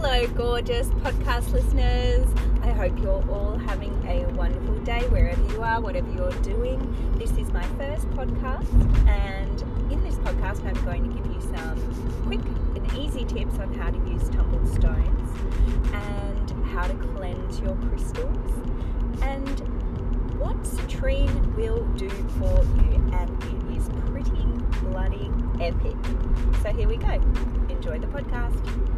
Hello, gorgeous podcast listeners. I hope you're all having a wonderful day wherever you are, whatever you're doing. This is my first podcast, and in this podcast, I'm going to give you some quick and easy tips on how to use tumbled stones and how to cleanse your crystals and what citrine will do for you. And it is pretty bloody epic. So here we go. Enjoy the podcast.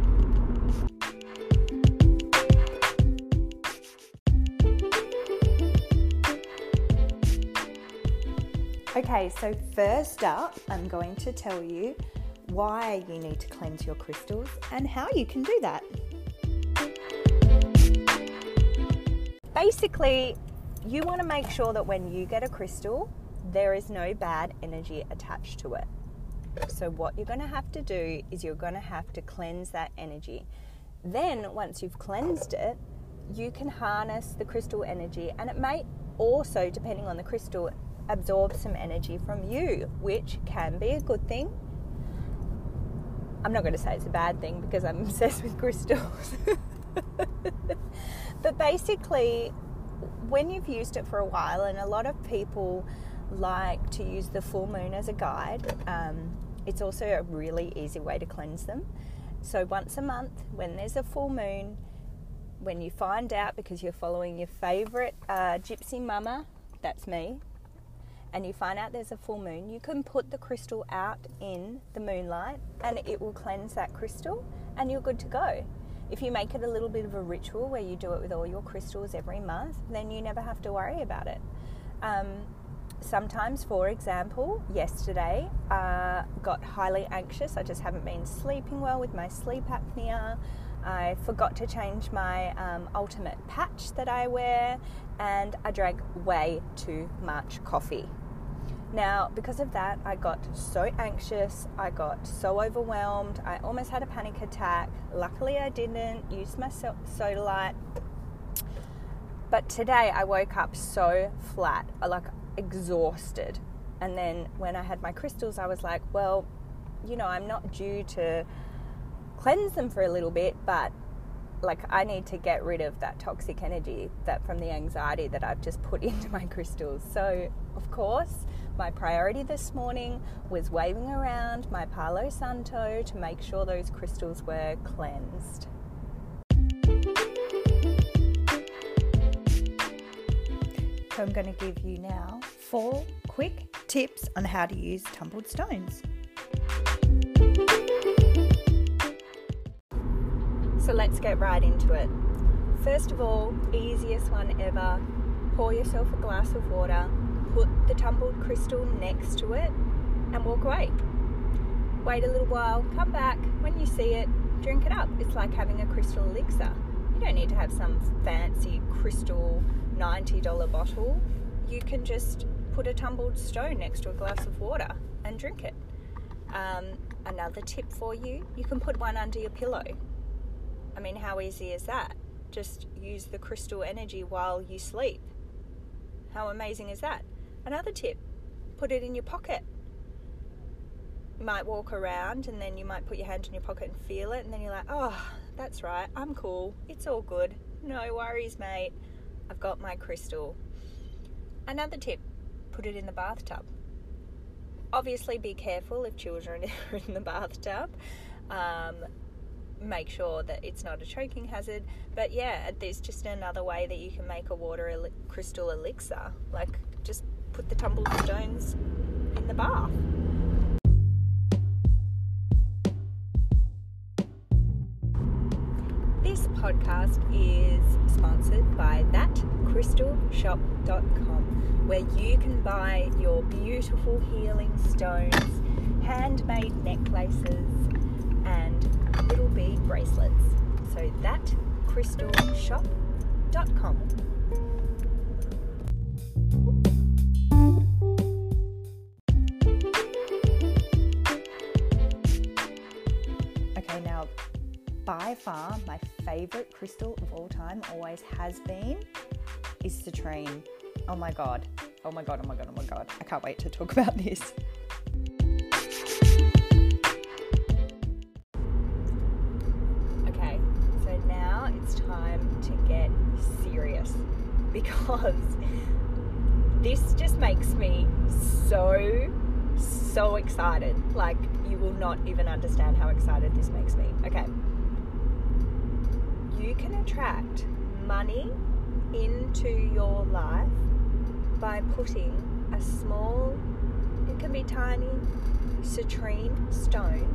Okay, so first up, I'm going to tell you why you need to cleanse your crystals and how you can do that. Basically, you want to make sure that when you get a crystal, there is no bad energy attached to it. So, what you're going to have to do is you're going to have to cleanse that energy. Then, once you've cleansed it, you can harness the crystal energy, and it may also, depending on the crystal, absorb some energy from you, which can be a good thing. I'm not going to say it's a bad thing because I'm obsessed with crystals. but basically, when you've used it for a while, and a lot of people like to use the full moon as a guide, um, it's also a really easy way to cleanse them. So, once a month, when there's a full moon, when you find out because you're following your favorite uh, gypsy mama, that's me, and you find out there's a full moon, you can put the crystal out in the moonlight and it will cleanse that crystal and you're good to go. If you make it a little bit of a ritual where you do it with all your crystals every month, then you never have to worry about it. Um, sometimes, for example, yesterday I uh, got highly anxious. I just haven't been sleeping well with my sleep apnea. I forgot to change my um, ultimate patch that I wear, and I drank way too much coffee. Now, because of that, I got so anxious, I got so overwhelmed, I almost had a panic attack. Luckily, I didn't use my Sodalite. But today, I woke up so flat, like exhausted. And then when I had my crystals, I was like, well, you know, I'm not due to cleanse them for a little bit, but like I need to get rid of that toxic energy that from the anxiety that I've just put into my crystals. So, of course, my priority this morning was waving around my Palo Santo to make sure those crystals were cleansed. So, I'm going to give you now four quick tips on how to use tumbled stones. So let's get right into it. First of all, easiest one ever pour yourself a glass of water, put the tumbled crystal next to it, and walk away. Wait a little while, come back. When you see it, drink it up. It's like having a crystal elixir. You don't need to have some fancy crystal $90 bottle. You can just put a tumbled stone next to a glass of water and drink it. Um, another tip for you you can put one under your pillow I mean, how easy is that? Just use the crystal energy while you sleep. How amazing is that? Another tip put it in your pocket. You might walk around and then you might put your hand in your pocket and feel it, and then you're like, oh, that's right, I'm cool. It's all good. No worries, mate. I've got my crystal. Another tip put it in the bathtub. Obviously, be careful if children are in the bathtub. Um, make sure that it's not a choking hazard. But yeah, there's just another way that you can make a water el- crystal elixir. Like just put the tumbled stones in the bath. This podcast is sponsored by thatcrystalshop.com, where you can buy your beautiful healing stones, handmade necklaces, and little bead bracelets. So that by far my favorite crystal of all time, always has been, is citrine. Oh my god. Oh my god, oh my god, oh my god. I can't wait to talk about this. Okay, so now it's time to get serious because this just makes me so so excited. Like, you will not even understand how excited this makes me. Okay, you can attract money into your life by putting a small, it can be tiny, citrine stone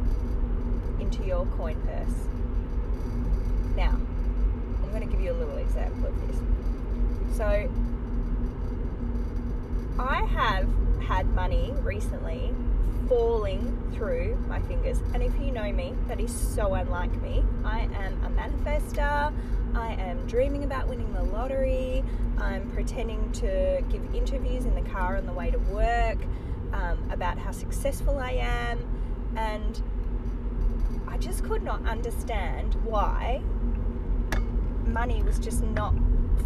into your coin purse. Now, I'm going to give you a little example of this. So, I have had money recently falling through my fingers. And if you know me, that is so unlike me. I am a manifester. I am dreaming about winning the lottery. I'm pretending to give interviews in the car on the way to work um, about how successful I am. And I just could not understand why money was just not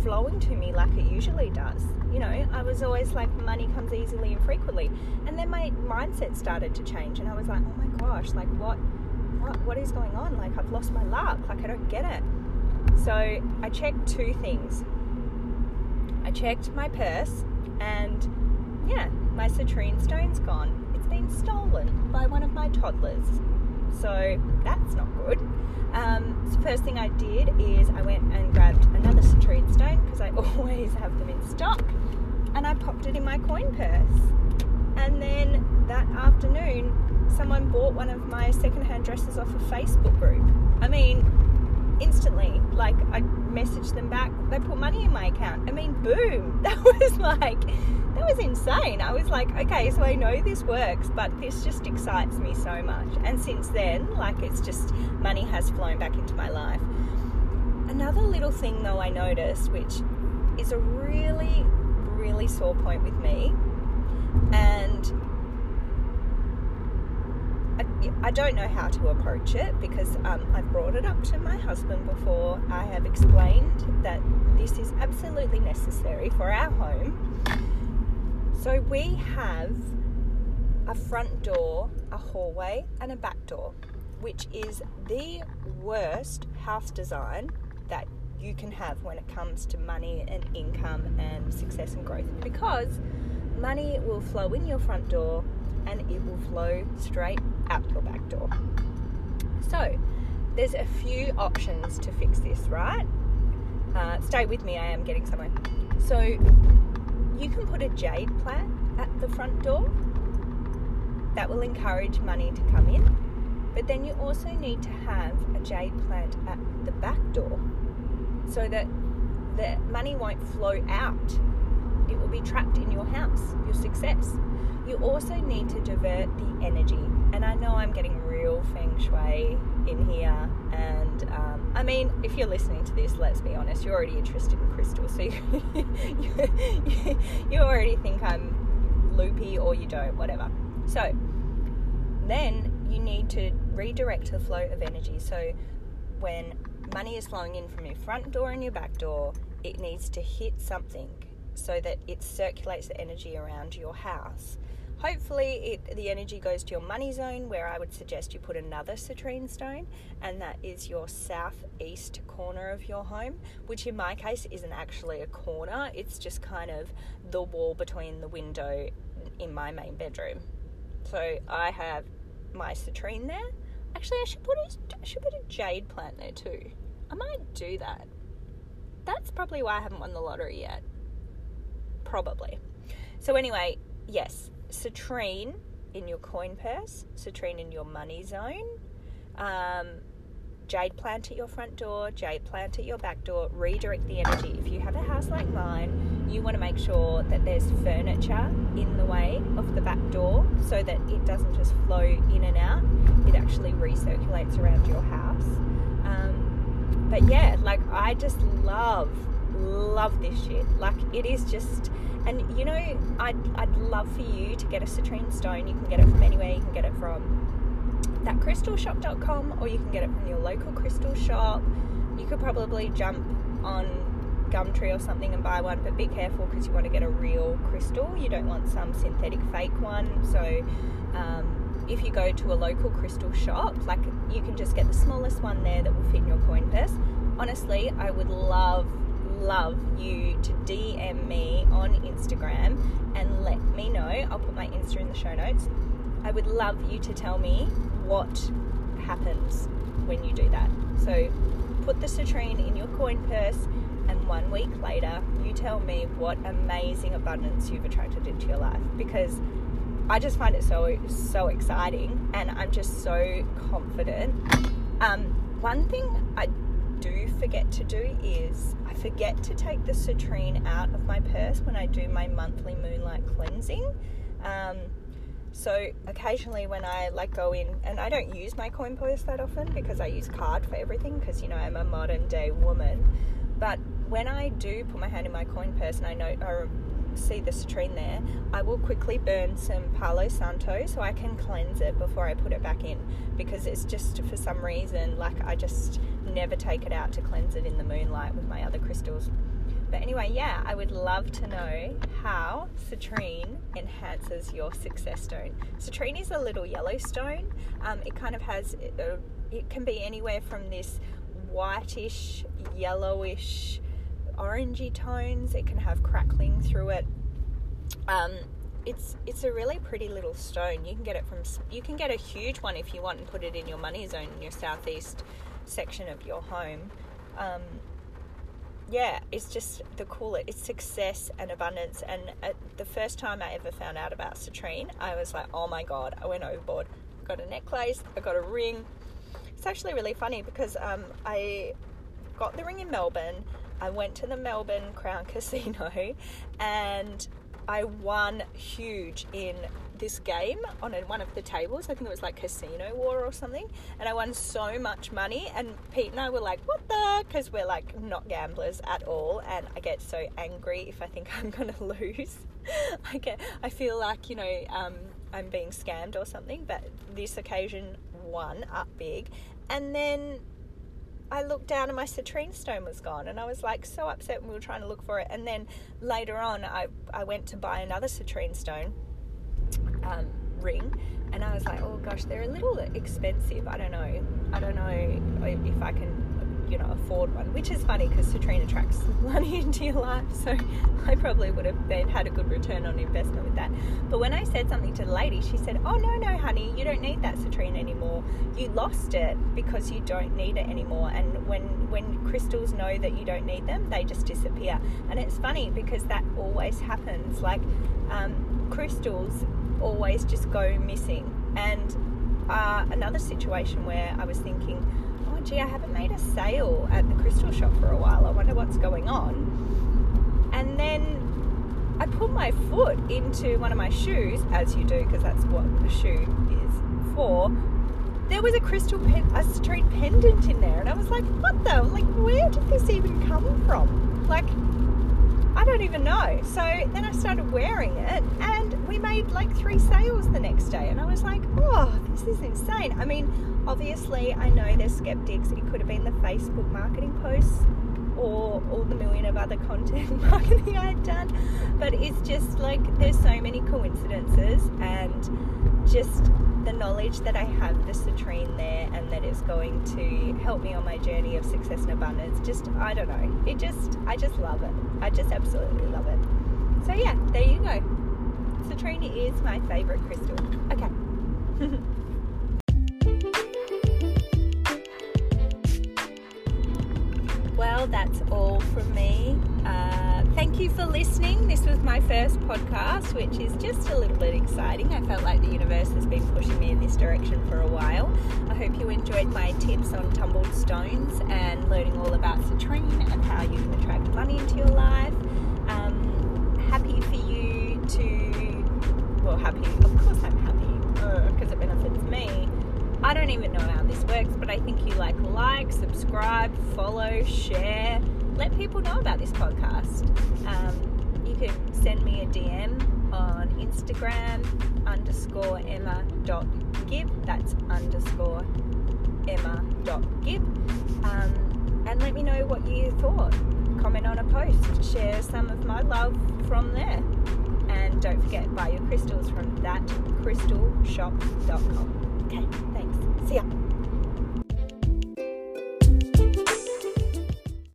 flowing to me like it usually does. You know, I was always like, money comes easily and frequently. And then my mindset started to change, and I was like, oh my gosh, like what, what, what is going on? Like I've lost my luck. Like I don't get it. So I checked two things. I checked my purse, and yeah, my citrine stone's gone. It's been stolen by one of my toddlers. So that's not good. Um, so first thing I did is I went and grabbed have them in stock, and I popped it in my coin purse. And then that afternoon, someone bought one of my secondhand dresses off a Facebook group. I mean, instantly, like I messaged them back, they put money in my account. I mean, boom! That was like that was insane. I was like, okay, so I know this works, but this just excites me so much. And since then, like, it's just money has flown back into my life. Another little thing, though, I noticed, which is a really, really sore point with me, and I, I don't know how to approach it because um, I've brought it up to my husband before. I have explained that this is absolutely necessary for our home so we have a front door, a hallway, and a back door, which is the worst house design that you can have when it comes to money and income and success and growth because money will flow in your front door and it will flow straight out your back door. So, there's a few options to fix this, right? Uh, stay with me, I am getting somewhere. So, you can put a jade plant at the front door. That will encourage money to come in. But then you also need to have a jade plant at the back door so that the money won't flow out. It will be trapped in your house, your success. You also need to divert the energy. And I know I'm getting real feng shui in here. And um, I mean, if you're listening to this, let's be honest, you're already interested in crystals. So you, you, you already think I'm loopy or you don't, whatever. So then you need to redirect the flow of energy. So when money is flowing in from your front door and your back door, it needs to hit something so that it circulates the energy around your house. Hopefully, it, the energy goes to your money zone, where I would suggest you put another citrine stone, and that is your southeast corner of your home, which in my case isn't actually a corner, it's just kind of the wall between the window in my main bedroom. So I have my citrine there. Actually, I should put a, I should put a jade plant there too. I might do that. That's probably why I haven't won the lottery yet. Probably. So anyway, yes, citrine in your coin purse, citrine in your money zone, um, jade plant at your front door, jade plant at your back door, redirect the energy. If you have a house like mine, you want to make sure that there's furniture in the way of the back door so that it doesn't just flow in and out, it actually recirculates around your house. Um, but yeah, like I just love, love this shit. Like it is just and you know, I'd, I'd love for you to get a citrine stone. You can get it from anywhere. You can get it from thatcrystalshop.com or you can get it from your local crystal shop. You could probably jump on Gumtree or something and buy one, but be careful because you want to get a real crystal. You don't want some synthetic fake one. So, um, if you go to a local crystal shop, like you can just get the smallest one there that will fit in your coin purse. Honestly, I would love love you to DM me on Instagram and let me know. I'll put my Insta in the show notes. I would love you to tell me what happens when you do that. So put the citrine in your coin purse, and one week later, you tell me what amazing abundance you've attracted into your life because I just find it so so exciting, and I'm just so confident. Um, one thing I do forget to do is I forget to take the citrine out of my purse when I do my monthly moonlight cleansing. Um, so occasionally when I like go in and I don't use my coin purse that often because I use card for everything because you know I'm a modern day woman. But when I do put my hand in my coin purse and I know or see the citrine there, I will quickly burn some Palo Santo so I can cleanse it before I put it back in because it's just for some reason like I just never take it out to cleanse it in the moonlight with my other crystals. But anyway, yeah, I would love to know how citrine enhances your success stone. Citrine is a little yellow stone. Um, it kind of has, uh, it can be anywhere from this whitish, yellowish, orangey tones. It can have crackling through it. Um, it's it's a really pretty little stone. You can get it from you can get a huge one if you want and put it in your money zone in your southeast section of your home. Um, yeah, it's just the cooler. It's success and abundance. And the first time I ever found out about citrine, I was like, oh my god, I went overboard. I got a necklace, I got a ring. It's actually really funny because um, I got the ring in Melbourne. I went to the Melbourne Crown Casino and I won huge in this game on one of the tables. I think it was like Casino War or something. And I won so much money. And Pete and I were like, what the? Because we're like not gamblers at all. And I get so angry if I think I'm going to lose. I get, I feel like, you know, um, I'm being scammed or something. But this occasion won up big. And then I looked down and my citrine stone was gone, and I was like so upset when we were trying to look for it. And then later on, I, I went to buy another citrine stone um, ring, and I was like, oh gosh, they're a little expensive. I don't know. I don't know if I can you know afford one which is funny because citrine attracts money into your life so I probably would have been, had a good return on investment with that but when I said something to the lady she said oh no no honey you don't need that citrine anymore you lost it because you don't need it anymore and when when crystals know that you don't need them they just disappear and it's funny because that always happens like um, crystals always just go missing and uh, another situation where I was thinking oh gee, I haven't made a sale at the crystal shop for a while. I wonder what's going on. And then I put my foot into one of my shoes, as you do, because that's what a shoe is for. There was a crystal pen, a straight pendant in there, and I was like, what the? Like, where did this even come from? Like, I don't even know. So then I started wearing it, and we made like three sales the next day. And I was like, oh, this is insane. I mean, obviously, I know there's skeptics. It could have been the Facebook marketing posts or all the million of other content marketing I'd done. But it's just like there's so many coincidences, and just the knowledge that I have the citrine there and that it's going to help me on my journey of success and abundance. Just, I don't know. It just, I just love it. I just absolutely love it. So, yeah, there you go. Citrine is my favorite crystal. Okay. well, that's all from me. Uh, thank you for listening. This was my first podcast, which is just a little bit exciting. I felt like the universe has been pushing me in this direction for a while. I hope you enjoyed my tips on tumbled stones and learning all about citrine and how you can attract money into your life. Um, happy for you to, well, happy, of course I'm happy because uh, it benefits me. I don't even know how this works, but I think you like like, subscribe, follow, share let people know about this podcast. Um, you can send me a DM on Instagram underscore Emma dot gib. That's underscore Emma dot gib. Um, and let me know what you thought. Comment on a post. Share some of my love from there. And don't forget, buy your crystals from thatcrystalshop.com. Okay, thanks. See ya.